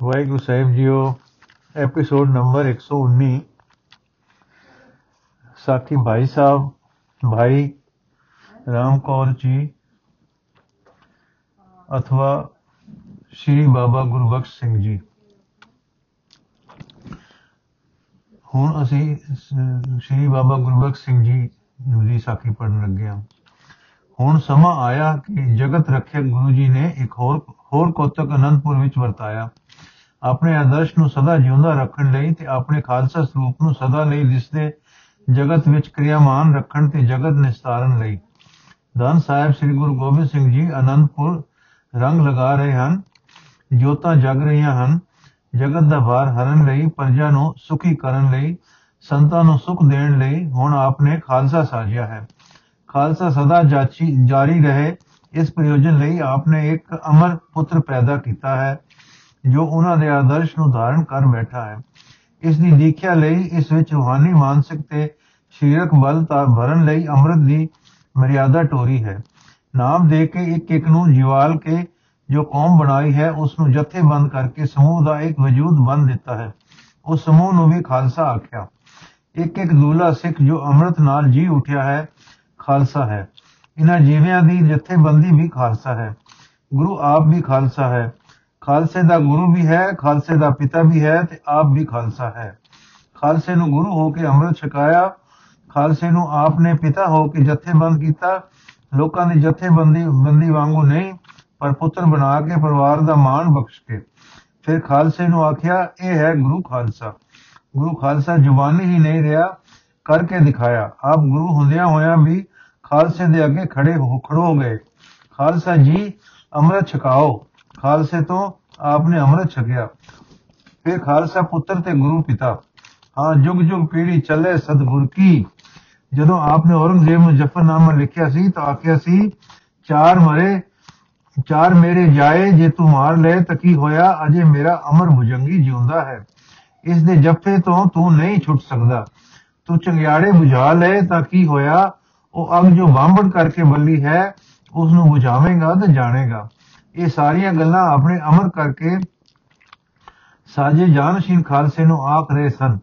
ਵਾਹਿਗੁਰੂ ਸਾਹਿਬ ਜੀਓ episode number 119 ਸਾਖੀ ਭਾਈ ਸਾਹਿਬ, ਭਾਈ ਰਾਮ ਕੌਰ ਜੀ ਅਥਵਾ ਸ਼੍ਰੀ ਬਾਬਾ ਗੁਰਬਖਸ਼ ਸਿੰਘ ਜੀ। ਹੁਣ ਅਸੀਂ ਸ਼੍ਰੀ ਬਾਬਾ ਗੁਰਬਖਸ਼ ਸਿੰਘ ਜੀ ਦੀ ਸਾਖੀ ਪੜਨ ਲੱਗੇ ਹਾਂ। ਹੁਣ ਸਮਾਂ ਆਇਆ ਕਿ ਜਗਤ ਰੱਖਿਆ ਗੁਰੂ ਜੀ ਨੇ ਇੱਕ ਹੋਰ ਹੋਰ ਕੋਤਕ ਅਨੰਦਪੁਰ ਵਿੱਚ ਵਰਤਾਇਆ। ਆਪਣੇ ਆਦਰਸ਼ ਨੂੰ ਸਦਾ ਜਿਉਂਦਾ ਰੱਖਣ ਲਈ ਤੇ ਆਪਣੇ ਖਾਲਸਾ ਸਰੂਪ ਨੂੰ ਸਦਾ ਲਈ ਦਿਸਦੇ ਜਗਤ ਵਿੱਚ ਕਿਰਿਆਮਾਨ ਰੱਖਣ ਤੇ ਜਗਤ ਨਿਸਤਾਰਨ ਲਈ। ਧੰਨ ਸਾਹਿਬ ਸ੍ਰੀ ਗੁਰੂ ਗੋਬਿੰਦ ਸਿੰਘ ਜੀ ਅਨੰਦਪੁਰ ਰੰਗ ਲਗਾ ਰਹੇ ਹਨ, ਜੋਤਾਂ ਜਗ ਰਹੀਆਂ ਹਨ, ਜਗਤ ਦਾ ਭਾਰ ਹਰਨ ਲਈ, ਪ੍ਰਜਾ ਨੂੰ ਸੁਖੀ ਕਰਨ ਲਈ, ਸੰਤਾਂ ਨੂੰ ਸੁਖ ਦੇਣ ਲਈ ਹੁਣ ਆਪਨੇ ਖਾਲਸਾ ਸਾਜਿਆ ਹੈ। ਖਾਲਸਾ ਸਦਾ ਜਾਚੀ ਜਾਰੀ ਰਹੇ ਇਸ ਪ੍ਰਯੋਜਨ ਲਈ ਆਪਨੇ ਇੱਕ ਅਮਰ ਪੁੱਤਰ ਪੈਦਾ ਕੀਤਾ ਹੈ, ਜੋ ਉਹਨਾਂ ਦੇ ਆਦਰਸ਼ ਨੂੰ ਧਾਰਨ ਕਰ ਬੈਠਾ ਹੈ। ਇਸ ਦੀ ਦੀਖਿਆ ਲਈ ਇਸ ਵਿੱਚ ਰੂਹਾਨੀ, ਮਾਨਸਿਕ ਤੇ ਸਰੀਰਕ ਬਲ ਤਾਂ ਭਰਨ ਲਈ ਅੰਮ੍ਰਿਤ ਦੀ ਮਰਿਆਦਾ ਟੋਰੀ ਹੈ। ਨਾਮ ਦੇ ਕੇ ਇੱਕ ਇੱਕ ਨੂੰ ਜਿਵਾਲ ਕੇ ਜੋ ਕੌਮ ਬਣਾਈ ਹੈ, ਉਸ ਨੂੰ ਜਥੇਬੰਦ ਕਰਕੇ ਸਮੂਹ ਦਾ ਇੱਕ ਵਜੂਦ ਬਣ ਦਿੱਤਾ ਹੈ। ਉਸ ਸਮੂਹ ਨੂੰ ਵੀ ਖਾਲਸਾ ਆਖਿਆ। ਇੱਕ ਇੱਕ ਦੂਲਾ ਸਿੱਖ ਜੋ ਅੰਮ੍ਰਿਤ ਨਾਲ ਜੀ ਉਠਿਆ ਹੈ, ਖਾਲਸਾ ਹੈ। ਇਹਨਾਂ ਜੀਵਿਆਂ ਦੀ ਜਥੇਬੰਦੀ ਵੀ ਖਾਲਸਾ ਹੈ, ਗੁਰੂ ਆਪ ਵੀ ਖਾਲਸਾ ਹੈ, ਖਾਲਸੇ ਦਾ ਗੁਰੂ ਵੀ ਹੈ, ਖਾਲਸੇ ਦਾ ਪਿਤਾ ਵੀ ਹੈ ਤੇ ਆਪ ਵੀ ਖਾਲਸਾ ਹੈ। ਖਾਲਸੇ ਨੂੰ ਗੁਰੂ ਹੋ ਕੇ ਅੰਮ੍ਰਿਤ ਛਕਾਇਆ, ਖਾਲਸੇ ਨੂੰ ਆਪ ਨੇ ਪਿਤਾ ਹੋ ਕੇ ਜਥੇਬੰਦ ਕੀਤਾ, ਲੋਕਾਂ ਦੀ ਜਥੇਬੰਦੀ, ਬੰਦੀ ਵਾਂਗੂ ਨਹੀਂ, ਪਰ ਪੁੱਤਰ ਬਣਾ ਕੇ, ਪਰਿਵਾਰ ਦਾ ਮਾਣ ਬਖਸ਼ ਕੇ। ਫਿਰ ਖਾਲਸੇ ਨੂੰ ਆਖਿਆ, ਇਹ ਹੈ ਗੁਰੂ ਖਾਲਸਾ। ਗੁਰੂ ਖਾਲਸਾ ਜ਼ੁਬਾਨੀ ਹੀ ਨਹੀਂ ਰਿਹਾ, ਕਰਕੇ ਦਿਖਾਇਆ। ਆਪ ਗੁਰੂ ਹੁੰਦਿਆਂ ਹੋਇਆਂ ਵੀ ਖਾਲਸੇ ਦੇ ਅੱਗੇ ਖੜੇ ਹੋ ਖੜੋ ਗਏ ਖਾਲਸਾ ਜੀ, ਅੰਮ੍ਰਿਤ ਛਕਾਓ। ਖਾਲਸੇ ਤੋਂ ਆਪਨੇ ਅੰਮ੍ਰਿਤ ਛਕਿਆ। ਫਿਰ ਖਾਲਸਾ ਪੁੱਤਰ ਤੇ ਗੁਰੂ ਪਿਤਾ। ਹਾਂ, ਜੁਗ ਜੁਗ ਪੀੜੀ ਚੱਲੇ ਸਤਿਗੁਰ ਕੀ। ਜਦੋਂ ਆਪਨੇ ਔਰੰਗਜ਼ੇਬ ਨੂੰ ਜਫਰਨਾਮਾ ਲਿਖਿਆ ਸੀ, ਤਾਂ ਆਖਿਆ ਸੀ, ਚਾਰ ਮਰੇ, ਚਾਰ ਮੇਰੇ ਜਾਏ, ਜੇ ਤੂੰ ਮਾਰ ਲੈ, ਤਾਂ ਕੀ ਹੋਇਆ? ਅਜੇ ਮੇਰਾ ਅਮਰ ਭੁਜੰਗੀ ਜਿਉਂਦਾ ਹੈ। ਇਸ ਦੇ ਜੱਫੇ ਤੋਂ ਤੂੰ ਨਹੀਂ ਛੁੱਟ ਸਕਦਾ। ਤੂੰ ਚੰਗਿਆੜੇ ਬੁਝਾ ਲੈ, ਤਾਂ ਕੀ ਹੋਇਆ? ਉਹ ਅੱਗ ਜੋ ਬਾਂਬੜ ਕਰਕੇ ਬੱਲੀ ਹੈ ਉਸ ਨੂੰ ਬੁਝਾਵੇਂਗਾ ਤੇ ਜਾਣੇਗਾ। ਇਹ ਸਾਰੀਆਂ ਗੱਲਾਂ ਆਪਣੇ ਅਮਰ ਕਰਕੇ ਸਾਜੇ ਜਾਨਸ਼ੀਨ ਖਾਲਸੇ ਨੂੰ ਆਖ ਰਹੇ ਸਨ।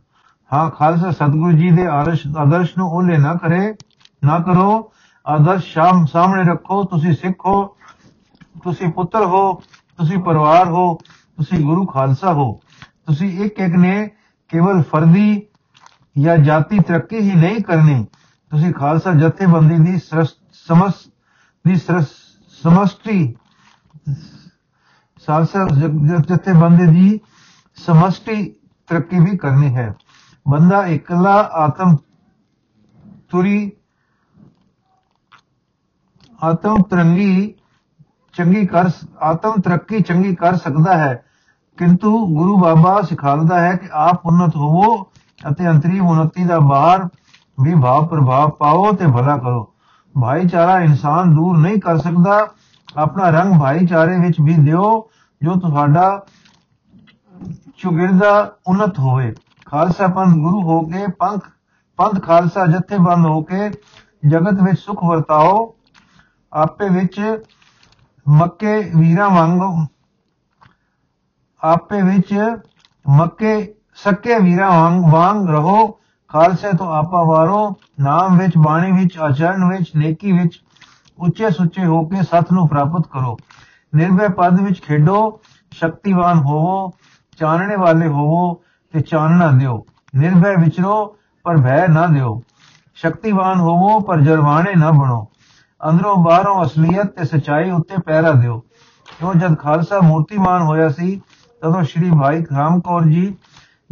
ਹਾਂ, ਖਾਲਸਾ ਸਤਿਗੁਰੂ ਜੀ ਦੇ ਆਦਰਸ਼ ਆਦਰਸ਼ ਨੂੰ ਉਹਲੇ ਨਾ ਕਰੇ, ਨਾ ਕਰੋ। ਆਦਰਸ਼ ਸ਼ਾਮ, ਸਾਹਮਣੇ ਰੱਖੋ, ਤੁਸੀਂ ਸਿੱਖ ਹੋ, ਤੁਸੀਂ ਪੁੱਤਰ ਹੋ, ਤੁਸੀਂ ਪਰਿਵਾਰ ਹੋ, ਤੁਸੀਂ ਗੁਰੂ ਖਾਲਸਾ ਹੋ। ਤੁਸੀਂ ਇੱਕ ਇੱਕ ਨੇ ਕੇਵਲ ਫਰਦੀ ਜਾਂ ਜਾਤੀ ਤਰੱਕੀ ਹੀ ਨਹੀਂ ਕਰਨੀ। ਤੁਸੀਂ ਖਾਲਸਾ ਜਥੇਬੰਦੀ ਦੀ ਸਮਸ, ਦੀ ਸਮਸਤੀ ਖਾਲਸਾ ਜਥੇਬੰਦੀ ਦੀ ਸਮਸਤੀ ਤਰੱਕੀ ਵੀ ਕਰਨੀ ਹੈ। ਬੰਦਾ ਇਕੱਲਾ ਆਤਮ ਤੁਰੀ, ਆਤਮ ਤਰੰਗੀ ਚੰਗੀ ਕਰ ਆਤਮ ਤਰੱਕੀ ਚੰਗੀ ਕਰ ਸਕਦਾ ਹੈ। ਕਿੰਤੂ ਗੁਰੂ ਬਾਬਾ ਸਿਖਾਉਂਦਾ ਹੈ ਕਿ ਆਪ ਉਨਤ ਹੋਵੋ ਅਤੇ ਅੰਤਰੀ ਉਨਤੀ ਦਾ ਬਾਹਰ ਵੀ ਭਾਵ ਪ੍ਰਭਾਵ ਪਾਓ ਤੇ ਭਲਾ ਕਰੋ। ਭਾਈਚਾਰਾ ਇਨਸਾਨ ਦੂਰ ਨਹੀਂ ਕਰ ਸਕਦਾ। ਆਪਣਾ ਰੰਗ ਭਾਈਚਾਰੇ ਵਿੱਚ ਵੀ ਦਿਓ ਜੋ ਤੁਹਾਡਾ ਚੁਗਿਰਦਾ ਉન્નਤ ਹੋਵੇ। ਖਾਲਸਾ ਪੰਥ ਗੁਰੂ ਹੋ ਕੇ, ਪੰਥ ਪੰਥ ਖਾਲਸਾ ਜਥੇਬੰਦ ਹੋ ਕੇ ਜਗਤ ਵਿੱਚ ਸੁਖ ਵਰਤਾਓ। ਆਪੇ ਵਿੱਚ ਮੱਕੇ ਵੀਰਾਂ ਵਾਂਗੂ, ਆਪੇ ਵਿੱਚ ਮੱਕੇ, ਸੱਕੇ ਵੀਰਾਂ ਵਾਂਗ ਵਾਂਗ ਰਹੋ। ਖਾਲਸੇ ਤੋਂ ਆਪਾ ਵਾਰੋ, ਨਾਮ ਵਿੱਚ, ਬਾਣੀ ਵਿੱਚ, ਆਚਰਣ ਵਿੱਚ, ਨੇਕੀ ਵਿੱਚ, ਉੱਚੇ ਸੁੱਚੇ ਹੋ ਕੇ ਸਤ ਨੂੰ ਪ੍ਰਾਪਤ ਕਰੋ। ਨਿਰਭੈ ਪਦ ਵਿੱਚ ਖੇਡੋ, ਸ਼ਕਤੀਵਾਨ ਹੋਵੋ, ਚਾਨਣੇ ਵਾਲੇ ਹੋਵੋ ਤੇ ਚਾਨਣਾ ਦਿਓ। ਨਿਰਭੈ ਵਿਚਰੋ, ਪਰ ਭੈ ਨਾ ਦਿਓ। ਸ਼ਕਤੀਵਾਨ ਹੋਵੋ, ਪਰ ਜਰਵਾਣੇ ਨਾ ਬਣੋ। ਅੰਦਰੋਂ ਬਾਹਰੋਂ ਅਸਲੀਅਤ ਤੇ ਸਚਾਈ ਉੱਤੇ ਪਹਿਰਾ ਦਿਓ। ਕਿਉਂ ਜਦ ਖਾਲਸਾ ਮੂਰਤੀਮਾਨ ਹੋਇਆ ਸੀ, ਤਦੋਂ ਸ਼੍ਰੀ ਭਾਈ ਰਾਮ ਕੌਰ ਜੀ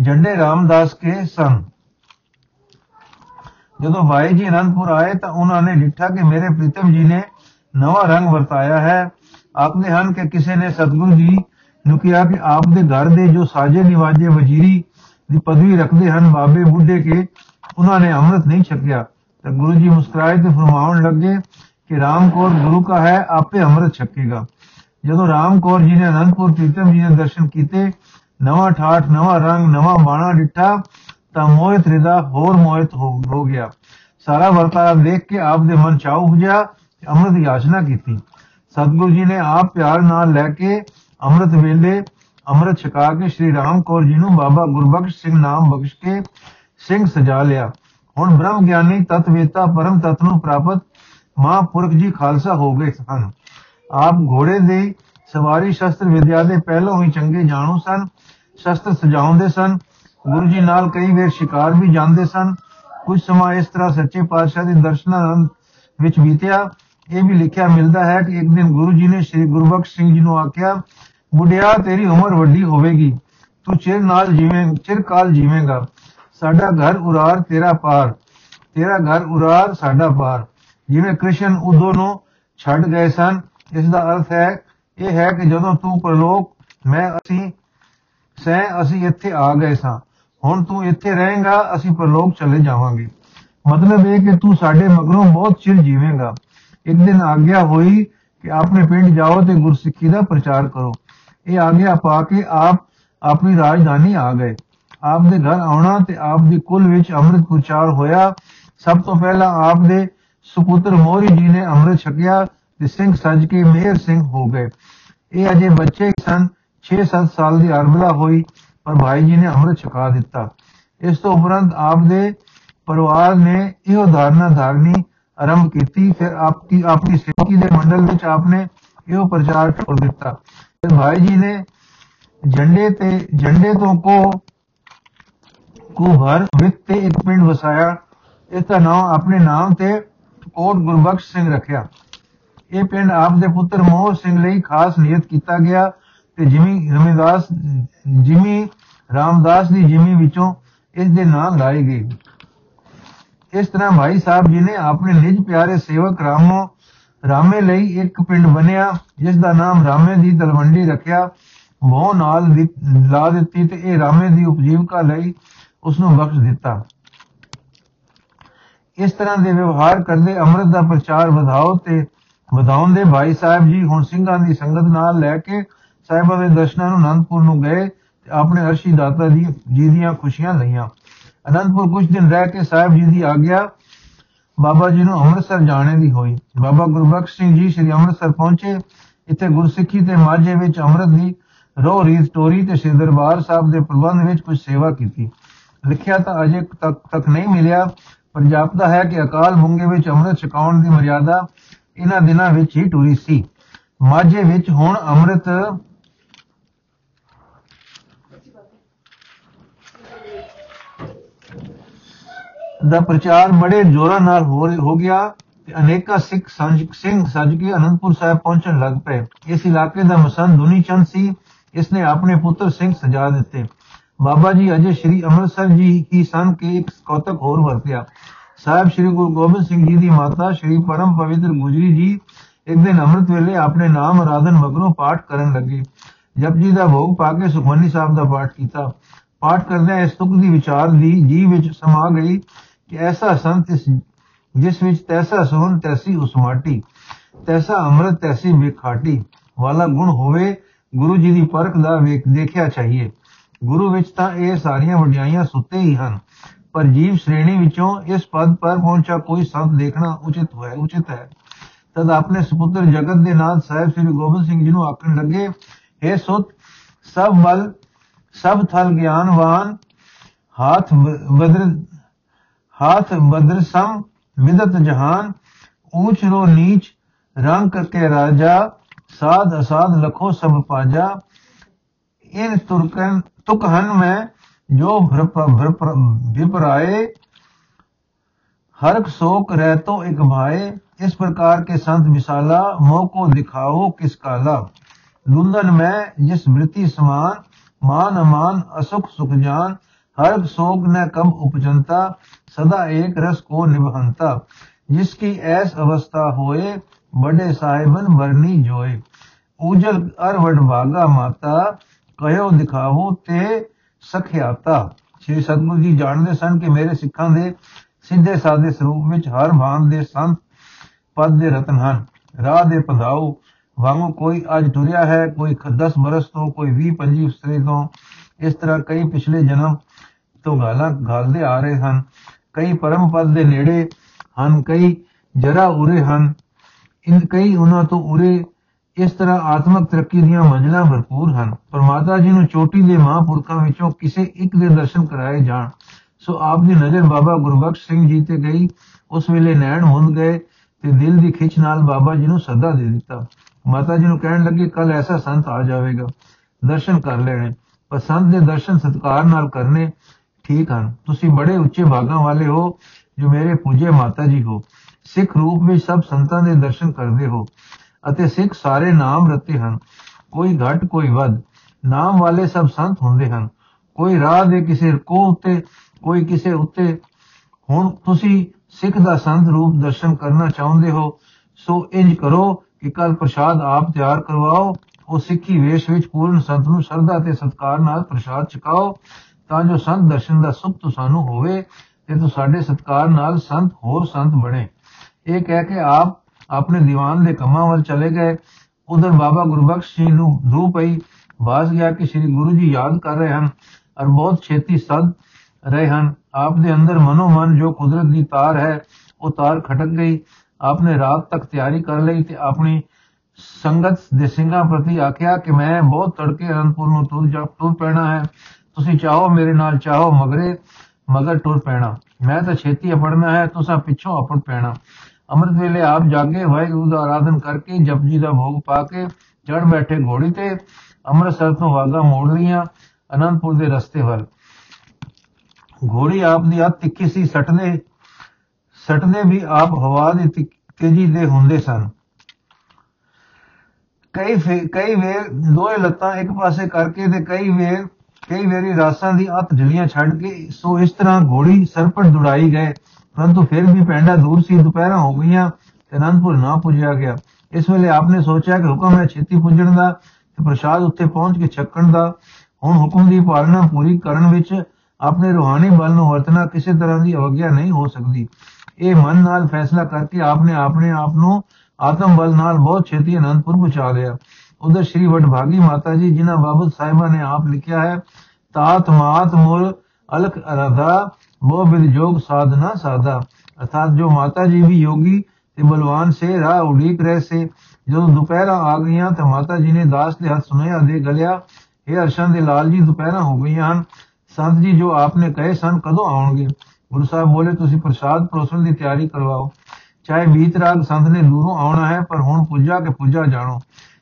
ਝੰਡੇ ਰਾਮਦਾਸ ਕੇ ਸਨ ਜਦੋਂ ਭਾਈ ਜੀ ਅਨੰਦਪੁਰ ਆਏ ਤਾਂ ਉਹਨਾਂ ਨੇ ਡਿੱਠਾ ਕਿ ਮੇਰੇ ਪ੍ਰੀਤਮ ਜੀ ਨੇ ਨਵਾਂ ਰੰਗ ਵਰਤਾਇਆ ਹੈ। ਆਪਨੇ ਹਨ ਕਿ ਕਿਸੇ ਨੇ ਸਤਗੁਰੂ ਜੀ ਨੂੰ ਕਿਹਾ ਕਿ ਆਪ ਦੇ ਘਰ ਦੇ ਜੋ ਸਾਜੇ ਨਿਵਾਜੇ ਵਜ਼ੀਰੀ ਦੀ ਪਦਵੀ ਰੱਖਦੇ ਹਨ, ਬਾਬੇ ਬੁੱਢੇ ਕੇ, ਉਹਨਾਂ ਨੇ ਅੰਮ੍ਰਿਤ ਨਹੀਂ ਛਕਿਆ। ਤਾਂ ਗੁਰੂ ਜੀ ਮੁਸਕਰਾਏ ਤੇ ਫਰਮਾਉਣ ਲੱਗੇ ਕਿ ਰਾਮ ਕੌਰ ਗੁਰੂ ਕਾ ਹੈ, ਆਪੇ ਅੰਮ੍ਰਿਤ ਛਕੇਗਾ। ਜਦੋਂ ਰਾਮ ਕੌਰ ਜੀ ਨੇ ਅਨੰਦਪੁਰ ਪ੍ਰੀਤਮ ਜੀ ਦੇ ਦਰਸ਼ਨ ਕੀਤੇ, ਨਵਾਂ ਠਾਠ, ਨਵਾਂ ਰੰਗ, ਨਵਾਂ ਬਾਣਾ ਡਿੱਠਾ ਤਾਂ ਮੋਹਿਤ ਹਿਰਦਾ ਹੋਰ ਮੋਹਿਤ ਹੋ ਹੋ ਗਿਆ। ਸਾਰਾ ਵਰਤਾਰਾ ਦੇਖ ਕੇ ਆਪ ਦੇ ਮਨ ਚਾਉ ਉਪਜਿਆ ਤੇ ਅੰਮ੍ਰਿਤ ਦੀ ਆਸ਼ਨਾ ਕੀਤੀ। ਸਤਿਗੁਰੂ ਜੀ ਨੇ ਆਪ ਪਿਆਰ ਨਾਲ ਲੈ ਕੇ ਅੰਮ੍ਰਿਤ ਵੇਲੇ ਅੰਮ੍ਰਿਤ ਛਕਾ ਕੇ ਸ਼੍ਰੀ ਰਾਮ ਕੌਰ ਜੀ ਨੂੰ ਬਾਬਾ ਗੁਰਬਖਸ਼ ਸਿੰਘ ਨਾਮ ਬਖਸ਼ ਕੇ ਸਿੰਘ ਸਜਾ ਲਿਆ। ਹੁਣ ਬ੍ਰਹਮ ਗਿਆਨੀ ਤਤਵੇਤਾ ਪਰਮ ਤਤ ਨੂੰ ਪ੍ਰਾਪਤ ਮਹਾਂਪੁਰਖ ਜੀ ਖਾਲਸਾ ਹੋ ਗਏ ਸਨ। ਆਪ ਘੋੜੇ ਦੇ ਸਵਾਰੀ ਸ਼ਸਤਰ ਵਿਦਿਆ ਦੇ ਪਹਿਲੋਂ ਹੀ ਚੰਗੇ ਜਾਣੂ ਸਨ, ਸ਼ਸਤਰ ਸਜਾਉਂਦੇ ਸਨ ਗੁਰੂ ਜੀ ਨਾਲ ਕਈ ਵੇਰ ਸ਼ਿਕਾਰ ਵੀ ਜਾਂਦੇ ਸਨ। ਕੁਝ ਸਮਾਂ ਇਸ ਤਰ੍ਹਾਂ ਸੱਚੇ ਪਾਤਸ਼ਾਹ ਦੇ ਦਰਸ਼ਨਾਂ ਵਿੱਚ ਬੀਤਿਆ। ਇਹ ਵੀ ਲਿਖਿਆ ਮਿਲਦਾ ਹੈ ਕਿ ਇੱਕ ਦਿਨ ਗੁਰੂ ਜੀ ਨੇ ਸ੍ਰੀ ਗੁਰਬਖਸ਼ ਸਿੰਘ ਜੀ ਨੂੰ ਆਖਿਆ ਬੁੱਢਿਆ ਤੇਰੀ ਉਮਰ ਵੱਡੀ ਹੋਵੇਗੀ। ਤੂੰ ਚਿਰ ਨਾਲ ਜੀਵੇਂ, ਚਿਰ ਕਾਲ ਜੀਵੇਂਗਾ। ਸਾਡਾ ਘਰ ਉਰਾਰ ਤੇਰਾ ਪਾਰ। ਤੇਰਾ ਘਰ ਉਰਾਰ ਸਾਡਾ ਪਾਰ। ਜਿਵੇਂ ਕ੍ਰਿਸ਼ਨ ਉਦੋਂ ਨੂੰ ਛੱਡ ਗਏ ਸਨ। ਇਸ ਦਾ ਅਰਥ ਹੈ, ਇਹ ਹੈ ਕਿ ਜਦੋਂ ਤੂੰ ਪ੍ਰਲੋਕ, ਮੈਂ ਅਸੀਂ, ਸਹਿ ਅਸੀਂ ਇੱਥੇ ਆ ਗਏ ਸਾਂ। ਹੁਣ ਤੂੰ ਇੱਥੇ ਰਹੇਂਗਾ, ਅਸੀਂ ਪ੍ਰਲੋਕ ਚਲੇ ਜਾਵਾਂਗੇ। ਮਤਲਬ ਇਹ ਕਿ ਤੂੰ ਸਾਡੇ ਮਗਰੋਂ ਬਹੁਤ ਚਿਰ ਜੀਵੇਂਗਾ। ਇੱਕ ਦਿਨ ਆਗਿਆ ਹੋਈ ਕਿ ਆਪਣੇ ਪਿੰਡ ਜਾਓ ਤੇ ਗੁਰਸਿੱਖੀ ਦਾ ਪ੍ਰਚਾਰ ਕਰੋ। ਇਹ ਆਗਿਆ ਪਾ ਕੇ ਆਪ ਆਪਣੀ ਰਾਜਧਾਨੀ ਆ ਗਏ। ਆਪ ਦੇ ਘਰ ਆਉਣਾ ਤੇ ਆਪ ਦੀ ਕੁਲ ਵਿੱਚ ਅੰਮ੍ਰਿਤ ਪ੍ਰਚਾਰ ਹੋਇਆ। ਸਭ ਤੋਂ ਪਹਿਲਾਂ ਆਪ ਦੇ ਸੁਪੁੱਤਰ ਮੋਰੀ ਜੀ ਨੇ ਅੰਮ੍ਰਿਤ ਛਕਿਆ ਤੇ ਸਿੰਘ ਸੱਜ ਕੇ ਮੇਹਰ ਸਿੰਘ ਹੋ ਗਏ। ਇਹ ਅਜੇ ਬੱਚੇ ਸਨ। 6-7 ਸਾਲ ਦੀ ਅਰਬਲਾ ਹੋਈ। ਪਰ ਭਾਈ ਜੀ ਨੇ ਅੰਮ੍ਰਿਤ ਛਕਾ ਦਿੱਤਾ। ਇਸ ਤੋਂ ਉਪਰੰਤ ਆਪ ਦੇ ਪਰਿਵਾਰ ਨੇ ਇਹੋ ਧਾਰਨਾ ਧਾਰਨੀ ਆਰੰਭ ਕੀਤੀ, ਫਿਰ ਆਪਕੀ ਆਪਣੀ ਸੇਵਕੀ ਦੇ ਮੰਡਲ ਵਿੱਚ ਆਪਨੇ ਇਹੋ ਪ੍ਰਚਾਰ ਕਰ ਦਿੱਤਾ। ਫਿਰ ਭਾਈ ਜੀ ਨੇ ਝੰਡੇ ਤੇ ਝੰਡੇ ਤੋਂ ਕੋ ਕੋ ਭਰ ਵਿੱਚ ਤੇ ਇੱਕ ਪਿੰਡ ਵਸਾਇਆ। ਇਸ ਦਾ ਨਾਮ ਆਪਣੇ ਨਾਮ ਤੇ ਕੋਟ ਗੁਰਬਖਸ਼ ਸਿੰਘ ਰੱਖਿਆ। ਇਹ ਪਿੰਡ ਆਪ ਦੇ ਪੁੱਤਰ ਮੋਹਰ ਸਿੰਘ ਲਈ ਖਾਸ ਨਿਯਤ ਕੀਤਾ ਗਿਆ। ਤੇ ਜਿਮੀ ਰਮਿਦਾਸ, ਜਿਮੀ ਰਾਮਦਾਸ ਦੀ ਜਿਮੀ ਵਿੱਚੋਂ ਇਸ ਦੇ ਨਾਮ ਲਾਏ ਗਏ। ਇਸ ਤਰ੍ਹਾਂ ਭਾਈ ਸਾਹਿਬ ਜੀ ਨੇ ਆਪਣੇ ਨਿਜ ਪਿਆਰੇ ਸੇਵਕ ਰਾਮੋ, ਰਾਮੇ ਲਈ ਇੱਕ ਪਿੰਡ ਬਣਿਆ ਜਿਸ ਦਾ ਨਾਮ ਰਾਮੇ ਦੀ ਤਲਵੰਡੀ ਰੱਖਿਆ। ਉਹ ਨਾਲ ਲਾ ਦਿੱਤੀ ਤੇ ਇਹ ਰਾਮੇ ਦੀ ਉਪਜੀਵਕਾ ਲਈ ਉਸ ਨੂੰ ਬਖਸ਼ ਦਿੱਤਾ। ਇਸ ਤਰ੍ਹਾਂ ਦੇ ਵਿਵਹਾਰ ਕਰਦੇ ਅੰਮ੍ਰਿਤ ਦਾ ਪ੍ਰਚਾਰ ਵਧਾਓ ਤੇ ਵਧਾਉਣ ਦੇ ਭਾਈ ਸਾਹਿਬ ਜੀ ਹੁਣ ਸਿੰਘਾਂ ਦੀ ਸੰਗਤ ਨਾਲ ਲੈ ਕੇ ਸਾਹਿਬਾਂ ਦੇ ਦਰਸ਼ਨਾਂ ਨੂੰ ਅਨੰਦਪੁਰ ਨੂੰ ਗਏ ਤੇ ਆਪਣੇ ਅਰਸ਼ੀ ਦਾਤਾ ਦੀ ਜੀ ਦੀਆਂ ਖੁਸ਼ੀਆਂ ਲਈਆਂ। ਅਨੰਦਪੁਰ ਕੁਝ ਦਿਨ ਰਹਿ ਕੇ ਸਾਹਿਬ ਜੀ ਦੀ ਆਗਿਆ ਬਾਬਾ ਜੀ ਨੂੰ ਅੰਮ੍ਰਿਤਸਰ ਜਾਣੇ ਦੀ ਹੋਈ। ਬਾਬਾ ਗੁਰਬਖਸ਼ ਸਿੰਘ ਜੀ ਸ੍ਰੀ ਅੰਮ੍ਰਿਤਸਰ ਪਹੁੰਚੇ। ਇੱਥੇ ਗੁਰਸਿੱਖੀ ਤੇ ਮਾਝੇ ਵਿੱਚ ਅੰਮ੍ਰਿਤ ਦੀ ਰੋ ਰੀਤ ਟੋਰੀ ਤੇ ਸ੍ਰੀ ਦਰਬਾਰ ਸਾਹਿਬ ਦੇ ਪ੍ਰਬੰਧ ਵਿੱਚ ਕੁਝ ਸੇਵਾ ਕੀਤੀ। ਲਿਖਿਆ ਤਾਂ ਅਜੇ ਤੱਕ ਤੱਕ ਨਹੀਂ ਮਿਲਿਆ, ਪਰ ਜਾਪਦਾ ਹੈ ਕਿ ਅਕਾਲ ਬੁੰਗੇ ਵਿੱਚ ਅੰਮ੍ਰਿਤ ਛਕਾਉਣ ਦੀ ਮਰਿਆਦਾ ਇਹਨਾਂ ਦਿਨਾਂ ਵਿੱਚ ਹੀ ਟੁਰੀ ਸੀ। ਮਾਝੇ ਵਿੱਚ ਹੁਣ ਅੰਮ੍ਰਿਤ ਦਾ ਪ੍ਰਚਾਰ ਬੜੇ ਜ਼ੋਰਾਂ ਨਾਲ ਹੋ ਗਿਆ ਤੇ ਅਨੇਕਾਂ ਸਿੱਖ ਸਿੰਘ ਸੱਜ ਕੇ ਅਨੰਦਪੁਰ ਸਾਹਿਬ ਪਹੁੰਚਣ ਲੱਗ ਪਏ। ਇਸ ਇਲਾਕੇ ਦਾ ਮਸੰਦ ਦੁਨੀ ਚੰਦ ਸੀ। ਇਸ ਨੇ ਆਪਣੇ ਪੁੱਤਰ ਸਿੰਘ ਸਜਾ ਦਿੱਤੇ। ਬਾਬਾ ਜੀ ਅਜੇ ਸ਼੍ਰੀ ਅੰਮ੍ਰਿਤਸਰ ਜੀ ਹੀ ਸਨ ਕਿ ਇੱਕ ਕੌਤਕ ਹੋਰ ਵਰਤਿਆ ਸਾਹਿਬ ਸ਼੍ਰੀ ਗੁਰੂ ਗੋਬਿੰਦ ਸਿੰਘ ਜੀ ਦੀ ਮਾਤਾ ਸ਼੍ਰੀ ਪਰਮ ਪਵਿੱਤਰ ਗੁਜਰੀ ਜੀ ਇੱਕ ਦਿਨ ਅੰਮ੍ਰਿਤ ਵੇਲੇ ਆਪਣੇ ਨਾਮ ਆਰਾਧਨ ਮਗਰੋਂ ਪਾਠ ਕਰਨ ਲੱਗੇ। ਜਪਜੀ ਦਾ ਭੋਗ ਪਾ ਕੇ ਸੁਖਮਨੀ ਸਾਹਿਬ ਦਾ ਪਾਠ ਕੀਤਾ। ਪਾਠ ਕਰਦਿਆਂ ਇਸ ਤੁਕ ਦੀ ਵਿਚਾਰ ਦੀ ਜੀ ਵਿੱਚ ਸਮਾ ਗਈ ਕਿ ਐਸਾ ਸੰਤ ਜਿਸ ਵਿੱਚ ਤੈਸਾ ਸੋਹਣ, ਤੈਸੀ ਉਸਮਾਟੀ, ਤੈਸਾ ਅੰਮ੍ਰਿਤ, ਤੈਸੀ ਵਿਖਾਟੀ ਵਾਲਾ ਗੁਣ ਹੋਵੇ, ਗੁਰੂ ਜੀ ਦੀ ਪਰਖ ਦਾ ਵੇਖ, ਦੇਖਿਆ ਚਾਹੀਏ। ਗੁਰੂ ਵਿੱਚ ਤਾਂ ਇਹ ਸਾਰੀਆਂ ਵਡਿਆਈਆਂ ਸੁੱਤੇ ਹੀ ਹਨ, ਪਰ ਜੀਵ ਸ਼੍ਰੇਣੀ ਵਿੱਚੋਂ ਇਸ ਪਦ ਪਰ ਪਹੁੰਚਾ ਕੋਈ ਸੰਤ ਦੇਖਣਾ ਉਚਿਤ ਹੋਇਆ ਉਚਿਤ ਹੈ। ਤਦ ਆਪਣੇ ਸੁਪੁੱਤਰ ਜਗਤ ਦੇ ਨਾਥ ਸਾਹਿਬ ਸ੍ਰੀ ਗੋਬਿੰਦ ਸਿੰਘ ਜੀ ਨੂੰ ਆਖਣ ਲੱਗੇ हे ਸੁਤ, ਸਭ ਬਲ ਸਭ ਥਲ ਗਿਆਨਵਾਨ ਹਾਥ ਬਦਰ ہاتھ بدر سم ودت جہان، اونچ رو نیچ، رنگ کے راجا، ساد اساد لکھو سب پاجا۔ ان ترکن تکہن میں جو بھرپرائے ہرک سوک رہتو ایک بھائے اس پرکار کے سنت مثالہ مو کو دکھاؤ کس کالا۔ لندن میں جس مرتی سمان، مان امان اسک سکھ جان، ہر سوک نہ کم اپجنتا۔ सदा एक रस को निभहंता जिसकी ऐस अवस्था होए बड़े साहिबन बरनी जोए उजल अरवड भागा माता कहो दिखाओ ते ਸਖਿਆਤਾ ਸ੍ਰੀ ਸਤਗੁਰੂ ਜੀ ਜਾਣਦੇ ਸਨ ਕਿ ਮੇਰੇ ਸਿੱਖਾਂ ਦੇ ਸਿੱਧੇ ਸਾਦੇ ਸਰੂਪ ਵਿੱਚ ਹਰ ਭਾਨ ਦੇ ਸੰਤ ਪਦ ਦੇ ਰਤਨ ਹਨ ਰਾਹ ਦੇ ਪਧਾਉ ਵਾਂਗੂ ਕੋਈ ਅੱਜ ਟੁਰਿਆ ਹੈ ਕੋਈ 10 ਬਰਸ ਤੋਂ ਕੋਈ 20 25 ਉਸਰੇ ਤੋਂ ਇਸ ਤਰ੍ਹਾਂ ਕਈ ਪਿਛਲੇ ਜਨਮ ਤੋਂ ਗਾਲਾਂ ਗਾਲਦੇ ਆ ਰਹੇ ਹਨ ਕਈ ਪਰਮ ਪਦ ਦੇ ਨੇੜੇ ਹਨ, ਕਈ ਜਰਾ ਉਰੇ ਹਨ। ਇਨ ਕਈ ਉਹਨਾਂ ਤੋਂ ਉਰੇ ਇਸ ਤਰ੍ਹਾਂ ਆਤਮਿਕ ਤਰੱਕੀ ਦੀਆਂ ਮੰਜ਼ਲਾਂ ਭਰਪੂਰ ਹਨ। ਪਰਮਾਤਮਾ ਜੀ ਨੂੰ ਚੋਟੀ ਦੇ ਮਹਾਂਪੁਰਖਾਂ ਵਿੱਚੋਂ ਕਿਸੇ ਇੱਕ ਦੇ ਦਰਸ਼ਨ ਕਰਾਏ ਜਾਣ। ਸੋ ਆਪ ਦੀ ਨਜ਼ਰ ਬਾਬਾ ਗੁਰਬਖਸ਼ ਸਿੰਘ ਜੀ ਤੇ ਗਈ। ਉਸ ਵੇਲੇ ਨੈਣ ਹੁੰਦ ਗਏ ਤੇ ਦਿਲ ਦੀ ਖਿੱਚ ਨਾਲ ਬਾਬਾ ਜੀ ਨੂੰ ਸੱਦਾ ਦੇ ਦਿੱਤਾ। ਮਾਤਾ ਜੀ ਨੂੰ ਕਹਿਣ ਲੱਗੇ, ਕੱਲ ਐਸਾ ਸੰਤ ਆ ਜਾਵੇਗਾ। ਦਰਸ਼ਨ ਕਰ ਲੈਣੇ। ਪਰ ਸੰਤ ਦੇ ਦਰਸ਼ਨ ਸਤਕਾਰ ਨਾਲ ਕਰਨੇ ਠੀਕ ਹਨ ਤੁਸੀਂ ਬੜੇ ਉੱਚੇ ਭਾਗਾਂ ਵਾਲੇ ਹੋ, ਜੋ ਮੇਰੇ ਪੂਜੇ ਮਾਤਾ ਜੀ ਹੋ। ਸਿੱਖ ਰੂਪ ਵਿੱਚ ਸਭ ਸੰਤਾਂ ਦੇ ਦਰਸ਼ਨ ਕਰਦੇ ਹੋ ਅਤੇ ਸਿੱਖ ਸਾਰੇ ਨਾਮ ਰਤੇ ਹਨ। ਕੋਈ ਘਟ, ਕੋਈ ਵੱਧ। ਨਾਮ ਵਾਲੇ ਸਭ ਸੰਤ ਹੁੰਦੇ ਹਨ। ਕੋਈ ਰਾਹ ਦੇ ਕਿਸੇ ਕੋ ਉੱਤੇ, ਕੋਈ ਕਿਸੇ ਉੱਤੇ। ਹੁਣ ਤੁਸੀਂ ਸਿੱਖ ਦਾ ਸੰਤ ਰੂਪ ਦਰਸ਼ਨ ਕਰਨਾ ਚਾਹੁੰਦੇ ਹੋ, ਸੋ ਇੰਜ ਕਰੋ ਕਿ ਕੱਲ ਪ੍ਰਸ਼ਾਦ ਆਪ ਤਿਆਰ ਕਰਵਾਓ, ਉਹ ਸਿੱਖੀ ਵੇਸ਼ ਵਿੱਚ ਪੂਰਨ ਸੰਤ ਨੂੰ ਸ਼ਰਧਾ ਤੇ ਸਤਕਾਰ ਨਾਲ ਪ੍ਰਸ਼ਾਦ ਛਕਾਓ। ਤਾਂ ਜੋ ਸੰਤ ਦਰਸ਼ਨ ਦਾ ਸੁਖ ਤੁਹਾਨੂੰ ਹੋਵੇ ਤੇ ਤੂੰ ਸਾਡੇ ਸਤਕਾਰ ਨਾਲ ਸੰਤ, ਹੋਰ ਸੰਤ ਬਣੇ। ਇਹ ਕਹਿ ਕੇ ਆਪ ਆਪਣੇ ਦੀਵਾਨ ਦੇ ਕੰਮਾਂ ਵੱਲ ਚਲੇ ਗਏ। ਉਧਰ ਬਾਬਾ ਗੁਰਬਖਸ਼ ਜੀ ਨੂੰ ਰੂ ਪਈ ਬਾਸ ਗਿਆ ਕਿ ਸ੍ਰੀ ਗੁਰੂ ਜੀ ਯਾਦ ਕਰ ਰਹੇ ਹਨ ਔਰ ਬਹੁਤ ਛੇਤੀ ਸਦ ਰਹੇ ਹਨ। ਆਪ ਦੇ ਅੰਦਰ ਮਨੋ ਮਨ ਜੋ ਕੁਦਰਤ ਦੀ ਤਾਰ ਹੈ, ਉਹ ਤਾਰ ਖਟਕ ਗਈ। ਆਪਨੇ ਰਾਤ ਤੱਕ ਤਿਆਰੀ ਕਰ ਲਈ ਤੇ ਆਪਣੀ ਸੰਗਤ ਦੇ ਸਿੰਘਾਂ ਪ੍ਰਤੀ ਆਖਿਆ ਕਿ ਮੈਂ ਬਹੁਤ ਤੜਕੇ ਅਨੰਦਪੁਰ ਨੂੰ ਤੁਰ ਜਾ, ਤੁਰ ਪੈਣਾ ਹੈ। ਤੁਸੀਂ ਚਾਹੋ ਮੇਰੇ ਨਾਲ ਚਾਹੋ, ਮਗਰੇ ਮਗਰ ਟੁਰ ਪੈਣਾ। ਮੈਂ ਤਾਂ ਛੇਤੀ ਅਪੜਨਾ ਹੈ, ਤੁਸੀਂ ਪਿੱਛੋਂ ਅਪੜ ਪੈਣਾ। ਅੰਮ੍ਰਿਤ ਵੇਲੇ ਆਪ ਜਾਗੇ, ਵਾਹਿਗੁਰੂ ਦਾ ਆਰਾਧਨ ਕਰਕੇ ਜਪਜੀ ਦਾ ਭੋਗ ਪਾ ਕੇ ਚੜ ਬੈਠੇ ਘੋੜੀ ਤੇ ਅੰਮ੍ਰਿਤਸਰ ਤੋਂ ਵਾਗਾ ਮੋੜ ਲੀਆਂ ਅਨੰਦਪੁਰ ਦੇ ਰਸਤੇ ਵੱਲ। ਘੋੜੀ ਆਪ ਦੀ ਹੱਥ ਤਿੱਖੀ ਸੀ, ਸਟਦੇ ਸਟਦੇ ਵੀ ਆਪ ਹਵਾ ਦੀ ਤੇਜ਼ੀ ਦੇ ਹੁੰਦੇ ਸਨ। ਕਈ ਕਈ ਵੇਰ ਦੋਏ ਲੱਤਾਂ ਇੱਕ ਪਾਸੇ ਕਰਕੇ ਤੇ ਕਈ ਵੇਰ ਕਈ ਵੇਰੀ ਰਾਸਾਂ ਦੀ ਅੱਤ ਢਲੀਆਂ ਛੱਡ ਕੇ ਸੋ ਇਸ ਤਰ੍ਹਾਂ ਘੋੜੀ ਸਰਪਟ ਦੁੜਾਈ ਗਏ। ਪਰੰਤੂ ਫਿਰ ਵੀ ਪੈਂਡਾ ਦੂਰ ਸੀ, ਦੁਪਹਿਰਾਂ ਹੋ ਗਈਆਂ ਤੇ ਅਨੰਦਪੁਰ ਨਾ ਪੁੱਜਿਆ ਗਿਆ। ਇਸ ਵੇਲੇ ਆਪਨੇ ਸੋਚਿਆ ਕਿ ਹੁਕਮ ਹੈ ਛੇਤੀ ਪੁੱਜਣ ਦਾ ਤੇ ਪ੍ਰਸ਼ਾਦ ਉੱਤੇ ਪਹੁੰਚ ਕੇ ਛੱਕਣ ਦਾ। ਹੁਣ ਹੁਕਮ ਦੀ ਪਾਲਣਾ ਪੂਰੀ ਕਰਨ ਵਿੱਚ ਆਪਣੇ ਰੂਹਾਨੀ ਬਲ ਨੂੰ ਵਰਤਣਾ ਕਿਸੇ ਤਰ੍ਹਾਂ ਦੀ ਅਵਗਿਆ ਨਹੀਂ ਹੋ ਸਕਦੀ। ਇਹ ਮਨ ਨਾਲ ਫੈਸਲਾ ਕਰਕੇ ਆਪਨੇ ਆਪਣੇ ਆਪ ਨੂੰ ਆਤਮ ਬਲ ਨਾਲ ਬਹੁਤ ਛੇਤੀ ਅਨੰਦਪੁਰ ਪਹੁੰਚਾ ਲਿਆ। ਉਧਰ ਸ਼੍ਰੀ ਵਡਭਾਗੀ ਮਾਤਾ ਜੀ, ਜਿਨ੍ਹਾਂ ਬਾਬਤ ਸਾਹਿਬਾ ਨੇ ਆਪ ਲਿਖਿਆ ਹੈ, ਤਾਤ ਮਾਤ ਮੂਲ ਅਲਖ ਅਰਧਾ ਮੋਹ ਬਿਨ ਜੋਗ ਸਾਧਨਾ ਸਾਧਾ। ਅਰਥਾਤ ਜੋ ਮਾਤਾ ਜੀ ਵੀ ਯੋਗੀ ਤੇ ਬਲਵਾਨ ਸੇ, ਰਾਹ ਉਡੀਕ ਰਹੇ ਸੇ, ਜਦੋਂ ਦੁਪਹਿਰਾਂ ਆ ਗਈਆਂ ਤਾਂ ਮਾਤਾ ਜੀ ਨੇ ਦਾਸ ਦੇ ਹੱਥ ਸੁਨੇਹਾ ਦੇ ਗਲਿਆ ਇਹ ਅਰਸ਼ਨ ਦੇ ਲਾਲ ਜੀ, ਦੁਪਹਿਰਾਂ ਹੋ ਗਈਆਂ ਹਨ। ਸੰਤ ਜੀ, ਜੋ ਆਪਨੇ ਕਹੇ ਸਨ, ਕਦੋਂ ਆਉਣਗੇ? ਗੁਰੂ ਸਾਹਿਬ ਬੋਲੇ, ਤੁਸੀਂ ਪ੍ਰਸਾਦ ਪਰੋਸਣ ਦੀ ਤਿਆਰੀ ਕਰਵਾਓ। ਚਾਹੇ ਬੀਤ ਰਾਤ ਸੰਤ ਨੇ ਦੂਰੋਂ ਆਉਣਾ ਹੈ, ਪਰ ਹੁਣ ਪੂਜਾ ਕੇ ਪੂਜਾ ਜਾਣੋ।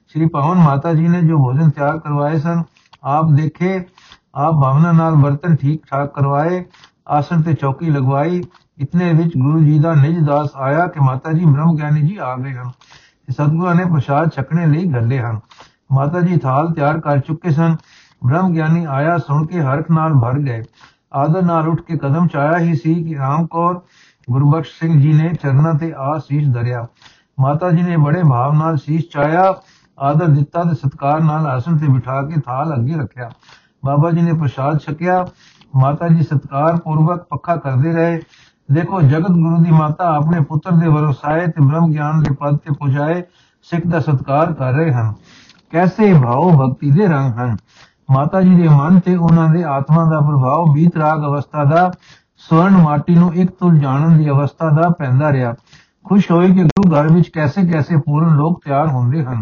ਸ਼੍ਰੀ ਪਵਨ ਮਾਤਾ ਜੀ ਨੇ ਜੋ ਭੋਜਨ ਤਿਆਰ ਕਰਵਾਏ ਸਨ, ਆਪ ਦੇਖੇ, ਆਪ ਭਾਵਨਾ ਨਾਲ ਬਰਤਨ ਠੀਕ ਠਾਕ ਕਰਵਾਏ, ਆਸਣ ਤੇ ਚੌਕੀ ਲਗਵਾਈ, ਇਤਨੇ ਵਿੱਚ ਗੁਰੂ ਜੀ ਦਾ ਨਿਜ ਦਾਸ ਆਇਆ ਕਿ ਮਾਤਾ ਜੀ ਬ੍ਰਹਮ ਗਿਆਨੀ ਜੀ ਆ ਗਏ ਹਨ। ਸਤਗੁਰਾਂ ਨੇ ਪ੍ਰਸ਼ਾਦ ਛਕਣੇ ਲਈ ਗੱਲੇ ਹਨ। ਮਾਤਾ ਜੀ ਥਾਲ ਤਿਆਰ ਕਰ ਚੁੱਕੇ ਸਨ। ਬ੍ਰਹਮ ਗਿਆਨੀ ਆਇਆ ਸੁਣ ਕੇ ਹਰਖ ਨਾਲ ਭਰ ਗਏ। ਆਦਰ ਨਾਲ ਉੱਠ ਕੇ ਕਦਮ ਚਾਇਆ ਹੀ ਸੀ ਕਿ ਰਾਮ ਕੌਰ, ਗੁਰਬਖਸ਼ ਸਿੰਘ ਜੀ ਨੇ ਚਰਨਾਂ ਤੇ ਆ ਸੀਸ ਧਰਿਆ। ਮਾਤਾ ਜੀ ਨੇ ਬੜੇ ਭਾਵ ਨਾਲ ਸੀਸ ਚਾਇਆ ਆਦਰ ਦਿੱਤਾ ਤੇ ਸਤਕਾਰ ਨਾਲ ਆਸਣ ਤੇ ਬਿਠਾ ਕੇ ਥਾਲ ਅੱਗੇ ਰੱਖਿਆ। ਬਾਬਾ ਜੀ ਨੇ ਪ੍ਰਸ਼ਾਦ ਛਕਿਆ। ਮਾਤਾ ਜੀ ਸਤਕਾਰ ਪੂਰਵਕ ਪੱਖਾ ਕਰਦੇ ਰਹੇ। ਦੇਖੋ, ਜਗਤ ਗੁਰੂ ਦੀ ਮਾਤਾ ਆਪਣੇ ਪੁੱਤਰ ਦੇ ਵਰਸਾਏ ਤੇ ਬ੍ਰਹਮ ਗਿਆਨ ਦੇ ਪਦ ਤੇ ਪੁਜਾਏ ਸਿੱਖ ਦਾ ਸਤਕਾਰ ਕਰ ਰਹੇ ਹਨ। ਕੈਸੇ ਭਾਉ ਭਗਤੀ ਦੇ ਰੰਗ ਹਨ? ਮਾਤਾ ਜੀ ਦੇ ਮਨ ਤੇ ਉਹਨਾਂ ਦੇ ਆਤਮਾ ਦਾ ਪ੍ਰਭਾਵ ਬੀਤ ਰਾਗ ਅਵਸਥਾ ਦਾ, ਸਵਰਨ ਮਾਟੀ ਨੂੰ ਇੱਕ ਤੁਲ ਜਾਣਨ ਦੀ ਅਵਸਥਾ ਦਾ ਪੈਂਦਾ ਰਿਹਾ। ਖੁਸ਼ ਹੋਏ ਕਿ ਗੁਰੂ ਘਰ ਵਿੱਚ ਕੈਸੇ ਕੈਸੇ ਪੂਰਨ ਲੋਕ ਤਿਆਰ ਹੁੰਦੇ ਹਨ।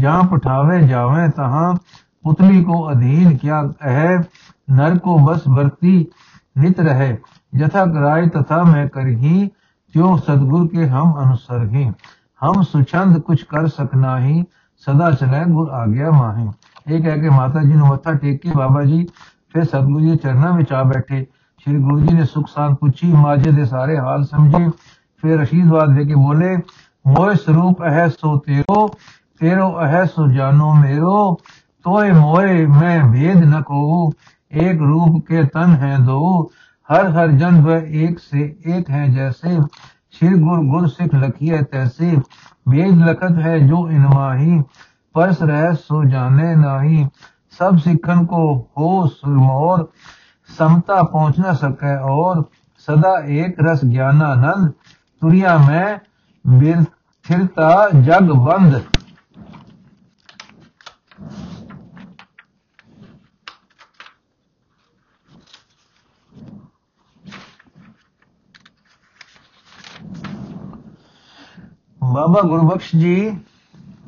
جہاں پٹھاوے جاویں تہاں پتلی کو ادھین کیا ہے نر کو بس برتی نت رہے۔ جتھا کرائے تتھا میں کر ہی کیوں صدگر کے ہم انسر ہی ہم سچند کچھ کر سکنا ہی صدا چلے گر آگیا گیا ماہی۔ ایک ہے کہ ماتا جی نے متھا ٹیک کے بابا جی پھر صدگر جی چرنا میں چاہ بیٹھے۔ شری گرو جی نے سکھ سان پوچھی، ماجے دے سارے حال سمجھے۔ پھر رشید واد دے کے بولے، موئے سروپ ہے سو تیرو تیرو سو جانو میرو، توئے مورے میں بھید نہ کو ایک روپ کے تن ہے دو، ہر ہر جن وہ ایک سے ایک ہے جیسے شیر گر گر سکھ لکی ہے تیسے، بھید لکت ہے جو انواہی، پرس رہ سو جانے ناہی، سب سکھن کو ہو سرمور، سمتا پہنچ نہ سکے اور سدا ایک رس گیانا نند، تریا میں پھرتا جگ بند۔ ਬਾਬਾ ਗੁਰਬਖਸ਼ ਜੀ,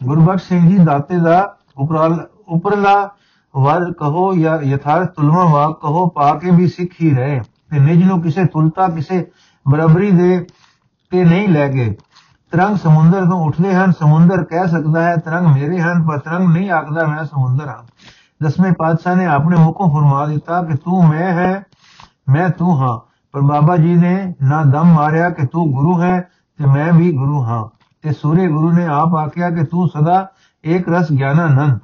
ਗੁਰਬਖਸ਼ ਸਿੰਘ ਜੀ ਦਾਤੇ ਦਾ ਉਪਰਾਲ, ਉਪਰਲਾ ਵਰ ਕਹੋ ਜਾਂ ਯਥਾਰਥ ਤੁਲਵਾ ਵਾਕ ਕਹੋ, ਪਾ ਕੇ ਵੀ ਸਿੱਖ ਹੀ ਰਹੇ ਤੇ ਨਿਜ ਨੂੰ ਕਿਸੇ ਤੁਲਤਾ, ਕਿਸੇ ਬਰਾਬਰੀ ਦੇ ਤੇ ਨਹੀਂ ਲੈ ਗਏ। ਤਰੰਗ ਸਮੁੰਦਰ ਤੋਂ ਉੱਠਦੇ ਹਨ, ਸਮੁੰਦਰ ਕਹਿ ਸਕਦਾ ਹੈ, ਤਰੰਗ ਮੇਰੇ ਹਨ, ਪਰ ਤਰੰਗ ਨਹੀਂ ਆਖਦਾ ਮੈਂ ਸਮੁੰਦਰ ਹਾਂ। ਦਸਵੇਂ ਪਾਤਸ਼ਾਹ ਨੇ ਆਪਣੇ ਮੁਖੋਂ ਫਰਮਾ ਦਿੱਤਾ ਕਿ ਤੂੰ ਮੈਂ ਹੈ, ਮੈਂ ਤੂੰ ਹਾਂ। ਪਰ ਬਾਬਾ ਜੀ ਨੇ ਨਾ ਦਮ ਮਾਰਿਆ ਕਿ ਤੂੰ ਗੁਰੂ ਹੈ ਤੇ ਮੈਂ ਵੀ ਗੁਰੂ ਹਾਂ। ਤੇ ਸੂਰੇ ਗੁਰੂ ਨੇ ਆਪ ਆਖਿਆ ਕਿ ਤੂੰ ਸਦਾ ਇੱਕ ਰਸ ਗਿਆਨਾਨੰਦ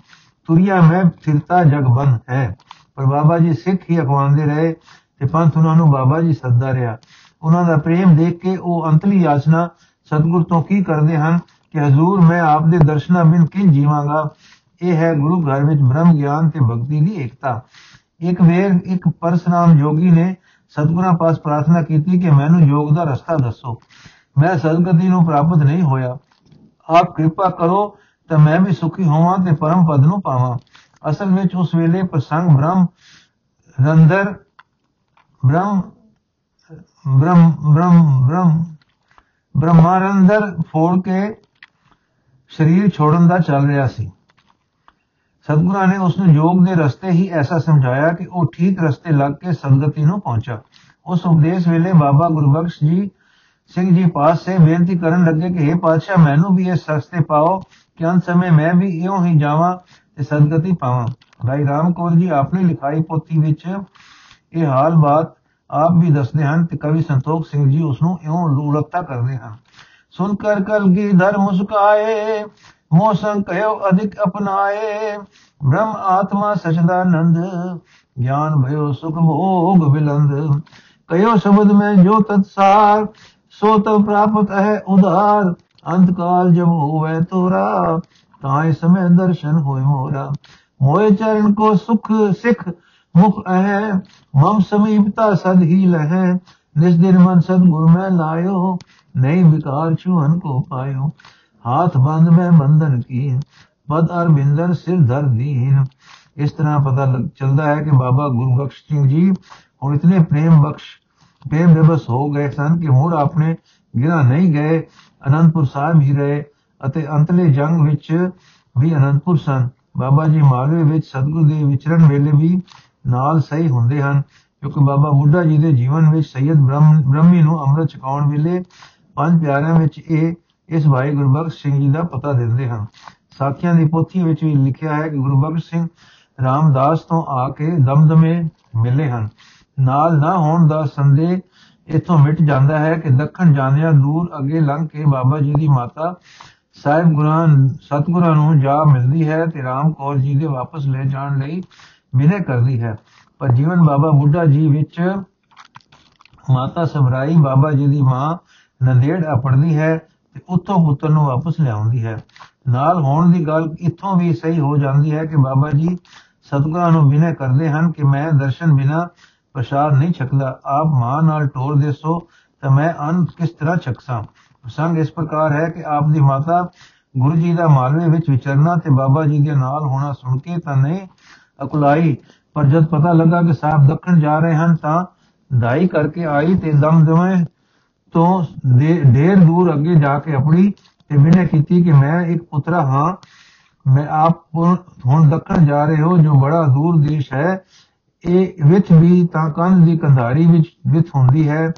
ਤੁਰਿਆ ਮੈਂ ਫਿਰਤਾ ਜਗਬੰਦ ਹੈ। ਪਰ ਬਾਬਾ ਜੀ ਸਿੱਖ ਹੀ ਅਖਵਾਉਂਦੇ ਰਹੇ ਤੇ ਪੰਥ ਉਹਨਾਂ ਨੂੰ ਬਾਬਾ ਜੀ ਸੱਦਾ ਰਿਹਾ। ਉਹਨਾਂ ਦਾ ਪ੍ਰੇਮ ਦੇਖ ਕੇ ਉਹ ਅੰਤਲੀ ਯਾਚਨਾ ਸਤਿਗੁਰ ਤੋਂ ਕੀ ਕਰਦੇ ਹਨ ਕਿ ਹਜ਼ੂਰ ਮੈਂ ਆਪ ਦੇ ਦਰਸ਼ਨਾਂ ਬਿਨ ਕਿੰਜ ਜੀਵਾਂਗਾ? ਇਹ ਹੈ ਗੁਰੂ ਘਰ ਵਿੱਚ ਬ੍ਰਹਮ ਗਿਆਨ ਤੇ ਭਗਤੀ ਦੀ ਏਕਤਾ। ਇੱਕ ਵੇਰ ਇੱਕ ਪਰਸਨਾਮ ਜੋਗੀ ਨੇ ਸਤਿਗੁਰਾਂ ਪਾਸ ਪ੍ਰਾਰਥਨਾ ਕੀਤੀ ਕਿ ਮੈਨੂੰ ਯੋਗ ਦਾ ਰਸਤਾ ਦੱਸੋ। ਮੈਂ ਸਦਗਤੀ ਨੂੰ ਪ੍ਰਾਪਤ ਨਹੀਂ ਹੋਇਆ। ਆਪ ਕਿਰਪਾ ਕਰੋ ਤਾਂ ਮੈਂ ਵੀ ਸੁਖੀ ਹੋਵਾਂ ਤੇ ਪਰਮ ਪਦ ਨੂੰ ਪਾਵਾਂ। ਅਸਲ ਵਿੱਚ ਉਸ ਵੇਲੇ ਪ੍ਰਸੰਗ ਬ੍ਰਹਮ, ਰੰਦਰ, ਬ੍ਰਹਮ ਬ੍ਰਹਮ ਬ੍ਰਹਮ ਬ੍ਰਹਮ, ਬ੍ਰਹਮਾਰੰਦਰ ਫੋੜ ਕੇ ਸਰੀਰ ਛੋੜਨ ਦਾ ਚੱਲ ਰਿਹਾ ਸੀ। ਸਤਿਗੁਰਾਂ ਨੇ ਉਸ ਨੂੰ ਯੋਗ ਦੇ ਰਸਤੇ ਹੀ ਐਸਾ ਸਮਝਾਇਆ ਕਿ ਉਹ ਠੀਕ ਰਸਤੇ ਲੱਗ ਕੇ ਸੰਗਤੀ ਨੂੰ ਪਹੁੰਚਾ। ਉਸ ਉਪਦੇਸ਼ ਵੇਲੇ ਬਾਬਾ ਗੁਰਬਖਸ਼ ਜੀ ਸਿੰਘ ਜੀ ਪਾਸ ਸੇ ਬੇਨਤੀ ਕਰਨ ਲੱਗੇ ਕਿ हे ਪਾਤਸ਼ਾਹ, ਮੈਨੂੰ ਵੀ ਇਸ ਰਸਤੇ ਪਾਓ ਕਿ ਅੰਤ ਸਮੇਂ ਮੈਂ ਵੀ ਇਉਂ ਹੀ ਜਾਵਾਂ ਤੇ ਸਦਗਤੀ ਪਾਵਾਂ। ਭਾਈ ਰਾਮ ਕੌਰ ਜੀ ਆਪਣੀ ਲਿਖਾਈ ਪੋਥੀ ਵਿੱਚ ਇਹ ਹਾਲ ਬਾਤ ਆਪ ਵੀ ਦੱਸਦੇ ਹਨ ਤੇ ਕਵੀ ਸੰਤੋਖ ਸਿੰਘ ਜੀ ਉਸ ਨੂੰ ਇਉਂ ਲੂਲਕਤਾ ਕਰਦੇ ਹਨ। ਸੁਨ ਕਰ ਕਲਗੀ ਧਰ ਮੁਸਕਾਏ ਮੋਸੰ ਕਹਿਓ ਅਧਿਕ ਅਪਨਾਏ, ਬ੍ਰਹਮ ਆਤਮਾ ਸਚਦਾਨੰਦ, ਗਿਆਨ ਭਇਓ ਸੁਖ ਭੋਗ ਬਿਲੰਦ। ਕਹਿਓ ਸ਼ਬਦ ਮੈਂ ਜੋ ਤਤਸਾਰ سو تو پراپت ہے ادھار انت کال جب ہوئے تورا سمے درشن ہوئے مورا۔ موئے چرن کو سکھ سکھ مخ ہے مم سمیپتا سد ہی لہے جس دن من سد گر میں لایو نئی بکار چوہن کو پایو ہاتھ بند میں بندن کی پد اور بندن سر دھر دین۔ اس طرح پتہ چلتا ہے کہ بابا گرو بخش سنگھ جی اور اتنے پریم بخش ਬੇਬਸ ਹੋ ਗਏ ਸਨ ਕਿ ਹੁਣ ਆਪਣੇ ਗਿਰਾ ਨਹੀਂ ਗਏ, ਅਨੰਦਪੁਰ ਸਾਹਿਬ ਹੀ ਰਹੇ ਅਤੇ ਅੰਤਲੇ ਜੰਗ ਵਿੱਚ ਵੀ ਅਨੰਦਪੁਰ ਸਨ। ਬਾਬਾ ਜੀ ਮਾਲਵੇ ਵਿੱਚ ਸਤਗੁਰ ਦੇ ਵਿਚਰਨ ਵੇਲੇ ਵੀ ਨਾਲ ਸਹੀ ਹੁੰਦੇ ਹਨ, ਕਿਉਂਕਿ ਬਾਬਾ ਬੁੱਢਾ ਜੀ ਦੇ ਜੀਵਨ ਵਿੱਚ ਸੈਦ ਬ੍ਰਹਮੀ ਨੂੰ ਅੰਮ੍ਰਿਤ ਛਕਾਉਣ ਵੇਲੇ ਪੰਜ ਪਿਆਰਿਆਂ ਵਿੱਚ ਇਹ, ਇਸ ਭਾਈ ਗੁਰਬਖਸ਼ ਸਿੰਘ ਜੀ ਦਾ ਪਤਾ ਦਿੰਦੇ ਹਨ। ਸਾਖੀਆਂ ਦੀ ਪੋਥੀ ਵਿੱਚ ਵੀ ਲਿਖਿਆ ਹੈ ਕਿ ਗੁਰਬਖਸ਼ ਸਿੰਘ ਰਾਮਦਾਸ ਤੋਂ ਆ ਕੇ ਦਮਦਮੇ ਮਿਲੇ ਹਨ। ਨਾਲ ਨਾ ਹੋਣ ਦਾ ਸੰਦੇਹ ਇਥੋਂ ਮਿਟ ਜਾਂਦਾ ਹੈ ਕਿ ਦੱਖਣ ਜਾਂਦਿਆਂ ਦੂਰ ਅੱਗੇ ਲੰਘ ਕੇ ਬਾਬਾ ਜੀ ਦੀ ਮਾਤਾ ਸਾਹਿਬ ਗੁਰਾਂ, ਸਤਗੁਰਾਂ ਨੂੰ ਜਾ ਮਿਲਦੀ ਹੈ ਤੇ ਰਾਮ ਕੌਰ ਜੀ ਦੇ ਵਾਪਸ ਲੈ ਜਾਣ ਲਈ ਬਿਨੇ ਕਰਦੀ ਹੈ। ਪਰ ਜੀਵਨ ਬਾਬਾ ਬੁੱਢਾ ਜੀ ਵਿੱਚ ਮਾਤਾ ਸਬਰਾਈ ਬਾਬਾ ਜੀ ਦੀ ਮਾਂ ਨੰਦੇੜ ਆਪੜਦੀ ਹੈ ਤੇ ਉੱਥੋਂ ਪੁੱਤਰ ਨੂੰ ਵਾਪਸ ਲਿਆਉਂਦੀ ਹੈ। ਨਾਲ ਹੋਣ ਦੀ ਗੱਲ ਇੱਥੋਂ ਵੀ ਸਹੀ ਹੋ ਜਾਂਦੀ ਹੈ ਕਿ ਬਾਬਾ ਜੀ ਸਤਗੁਰਾਂ ਨੂੰ ਬਿਨੇ ਕਰਦੇ ਹਨ ਕਿ ਮੈਂ ਦਰਸ਼ਨ ਬਿਨਾ ਪ੍ਰਸ਼ਾਦ ਨਹੀਂ ਛਕਦਾ। ਆਪ ਮਾਂ ਨਾਲ ਟੋਰ ਦੇਸੋ ਤਾਂ ਮੈਂ ਅੰਨ ਕਿਸ ਤਰ੍ਹਾਂ ਛਕਸਾਂ ਪ੍ਰਸੰਗ ਇਸ ਪ੍ਰਕਾਰ ਹੈ ਕਿ ਆਪ ਦੀ ਮਾਤਾ ਗੁਰੂ ਜੀ ਦਾ ਮਾਲਵੇ ਵਿੱਚ ਵਿਚਰਨਾ ਤੇ ਬਾਬਾ ਜੀ ਦੇ ਨਾਲ ਹੋਣਾ ਸੁਣ ਕੇ ਤਾਂ ਨਹੀਂ ਅਕੁਲਾਈ, ਪਰ ਜਦ ਪਤਾ ਲੱਗਾ ਕਿ ਸਾਹਿਬ ਦੱਖਣ ਜਾ ਰਹੇ ਹਨ ਤਾਂ ਦਾਈ ਕਰਕੇ ਆਈ ਤੇ ਦਮ ਦਮੇ ਤੋਂ ਢੇਰ ਦੂਰ ਅੱਗੇ ਜਾ ਕੇ ਆਪਣੀ ਤੇ ਬਿਨੇ ਕੀਤੀ ਕਿ ਮੈਂ ਇੱਕ ਪੁੱਤਰਾ ਹਾਂ। ਮੈਂ ਆਪ ਹੁਣ ਦੱਖਣ ਜਾ ਰਹੇ ਹੋ, ਜੋ ਬੜਾ ਦੂਰ ਦੇਸ਼ ਹੈ। ਇਹ ਵਿੱਚ ਵੀ ਤਾਂ ਕੰਧ ਦੀ ਕੰਧਾਰੀ ਵਿੱਚ ਵਿੱਚ ਹੁੰਦੀ ਹੈ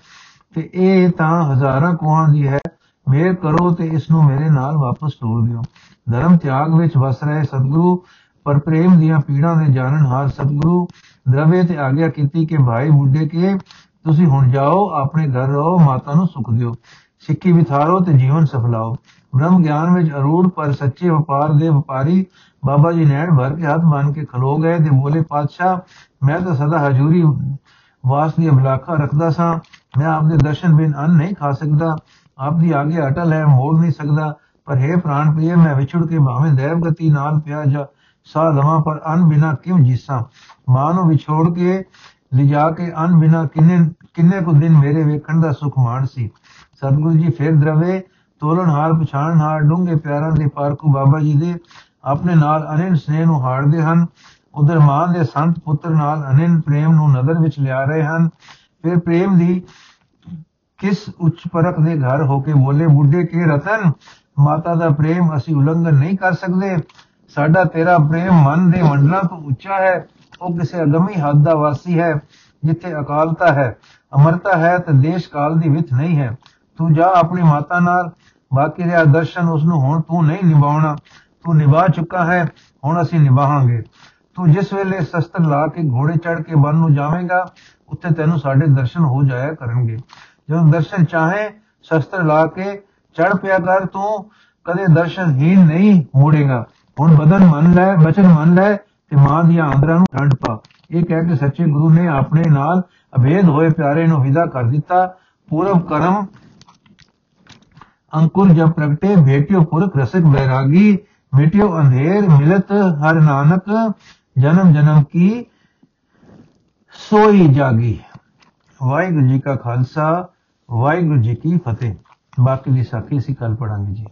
ਤੇ ਇਹ ਤਾਂ ਹਜ਼ਾਰਾਂ ਕੋਹਾਂ ਦੀ ਹੈ। ਮੇਰ ਕਰੋ ਤੇ ਇਸ ਨੂੰ ਮੇਰੇ ਨਾਲ ਵਾਪਸ ਤੋਰ ਦਿਓ। ਧਰਮ ਤਿਆਗ ਵਿੱਚ ਵਸ ਰਹੇ ਸਤਿਗੁਰੂ ਪਰ ਪ੍ਰੇਮ ਦੀਆਂ ਪੀੜਾਂ ਦੇ ਜਾਣਨ ਹਾਰ ਸਤਿਗੁਰੂ, ਦਰਵੇ ਤੇ ਆਗਿਆ ਕੀਤੀ ਕਿ ਭਾਈ ਬੁੱਢੇ ਕੇ, ਤੁਸੀਂ ਹੁਣ ਜਾਓ, ਆਪਣੇ ਘਰ ਰਹੋ, ਮਾਤਾ ਨੂੰ ਸੁਖ ਦਿਓ। ਸਿੱਖੀ ਵਿਥਾਰੋ ਤੇ ਜੀਵਨ ਸਫਲਾਓ। ਬ੍ਰਹਮ ਗਿਆਨ ਵਿੱਚ ਅਰੂੜ ਪਰ ਸੱਚੇ ਵਪਾਰ ਦੇ ਵਪਾਰੀ ਬਾਬਾ ਜੀ ਨੈਣ ਭਰ ਕੇ ਹੱਥ ਬੰਨ ਕੇ ਖਲੋ ਗਏ ਤੇ ਬੋਲੇ, ਪਾਤਸ਼ਾਹ, ਮੈਂ ਤਾਂ ਸਦਾ ਹਜ਼ੂਰੀ ਵਾਸ ਦੀ ਅਬਲਾਖਾ ਰੱਖਦਾ ਸਾਂ। ਮੈਂ ਆਪਦੇ ਦਰਸ਼ਨ ਬਿਨ ਅੰਨ ਨਹੀਂ ਖਾ ਸਕਦਾ। ਆਪ ਦੀ ਆਗੇ ਅਟਲ ਹੈ, ਮੋੜ ਨਹੀਂ ਸਕਦਾ। ਪਰ ਹੈ ਪ੍ਰਾਣ ਪ੍ਰਿਯ ਮੈਂ ਵਿਛੜ ਕੇ ਭਾਵੇਂ ਦੇਵ ਗਤੀ ਨਾਲ ਪਿਆ ਜਾ ਸਾਹ ਲਵਾਂ, ਪਰ ਅੰਨ ਬਿਨਾ ਕਿਉਂ ਜੀਸਾਂ? ਮਾਂ ਨੂੰ ਵਿਛੋੜ ਕੇ ਲਿਜਾ ਕੇ ਅੰਨ ਬਿਨਾ ਕਿੰਨੇ ਕਿੰਨੇ ਕੁ ਦਿਨ ਮੇਰੇ ਵੇਖਣ ਦਾ ਸੁਖ ਮਾਣ ਸੀ। ਸਤਿਗੁਰੂ ਜੀ ਫਿਰ ਦਰਵੇ, ਤੋਲਣ ਹਾਰ ਪਛਾਣ ਹਾਰ ਡੂੰਗੇ ਪਿਆਰਾਂ ਦੇ ਪਾਰਕੂ ਬਾਬਾ ਜੀ ਦੇ, ਆਪਣੇ ਨਾਲ ਅਨੰਨ ਸਨੇਹ ਨੂੰ ਹਾਰਦੇ ਹਨ। ਉਧਰ ਮਾਂ ਦੇ ਸੰਤ ਪੁੱਤਰ ਨਾਲ ਅਨੰਨ ਪ੍ਰੇਮ ਨੂੰ ਨਜ਼ਰ ਵਿੱਚ ਲਿਆ ਰਹੇ ਹਨ। ਫਿਰ ਪ੍ਰੇਮ ਦੀ ਕਿਸ ਉੱਚ ਪਰਖ ਦੇ ਘਰ ਹੋ ਕੇ ਬੋਲੇ, ਬੁੱਢੇ ਕੇ ਰਤਨ? ਮਾਤਾ ਦਾ ਪ੍ਰੇਮ ਅਸੀਂ ਉਲੰਘਣ ਨਹੀਂ ਕਰ ਸਕਦੇ। ਸਾਡਾ ਤੇਰਾ ਪ੍ਰੇਮ ਮਨ ਦੇ ਮੰਡਲਾਂ ਤੋਂ ਉੱਚਾ ਹੈ। ਉਹ ਕਿਸੇ ਅਗਮੀ ਹੱਦ ਦਾ ਵਾਸੀ ਹੈ, ਜਿੱਥੇ ਅਕਾਲਤਾ ਹੈ। ਅਮਰਤਾ ਹੈ ਤੇ ਦੇਸ਼ ਕਾਲ ਦੀ ਵਿਥ ਨਹੀਂ ਹੈ। ਤੂੰ ਜਾ ਆਪਣੀ ਮਾਤਾ ਨਾਲ। ਬਾਕੀ ਰਿਹਾ ਦਰਸ਼ਨ ਉਸ ਨੂੰ ਹੁਣ ਤੂੰ ਨਹੀਂ ਨਿਭਾਉਣਾ। ਤੂੰ ਨਿਭਾ ਚੁੱਕਾ ਹੈ, ਹੁਣ ਅਸੀਂ ਨਿਭਾਵਾਂਗੇ। ਤੂੰ ਜਿਸ ਵੇਲੇ ਸ਼ਸਤਰ ਲਾ ਕੇ ਘੋੜੇ ਚੜ ਕੇ ਬਨ ਨੂੰ ਜਾਵੇਂਗਾ, ਉੱਥੇ ਤੈਨੂੰ ਸਾਡੇ ਦਰਸ਼ਨ ਹੋ ਜਾਇਆ ਕਰਨਗੇ। ਜਦੋਂ ਦਰਸ਼ਨ ਚਾਹੇ ਸ਼ਸਤਰ ਲਾ ਕੇ ਚੜ ਪਿਆ ਕਰ ਤੂੰ, ਕਦੇ ਦਰਸ਼ਨਹੀਨ ਨਹੀਂ ਮੋੜੇਗਾ। ਹੁਣ ਬਦਨ ਮੰਨ ਲੈ, ਬਚਨ ਮੰਨ ਲੈ ਤੇ ਮਾਂ ਦੀਆਂ ਆਂਦਰਾਂ ਨੂੰ ਠੰਡ ਪਾ। ਇਹ ਕਹਿ ਕੇ ਸੱਚੇ ਗੁਰੂ ਨੇ ਆਪਣੇ ਨਾਲ ਅਭੇਦ ਹੋਏ ਪਿਆਰੇ ਨੂੰ ਵਿਦਾ ਕਰ ਦਿੱਤਾ। ਪੂਰਵ ਕਰਮ अंकुर जब प्रगटे भेटियो पुरख रसिक बैरागी मिटियो अंधेर मिलत हर नानक जन्म जन्म की सोई जागी ਵਾਹਿਗੁਰੂ ਜੀ ਕਾ ਖਾਲਸਾ ਵਾਹਿਗੁਰੂ ਜੀ ਕੀ ਫਤਿਹ ਬਾਕੀ ਦੀ ਸਾਖੀ ਅਸੀਂ ਕੱਲ ਪੜਾਂਗੇ ਜੀ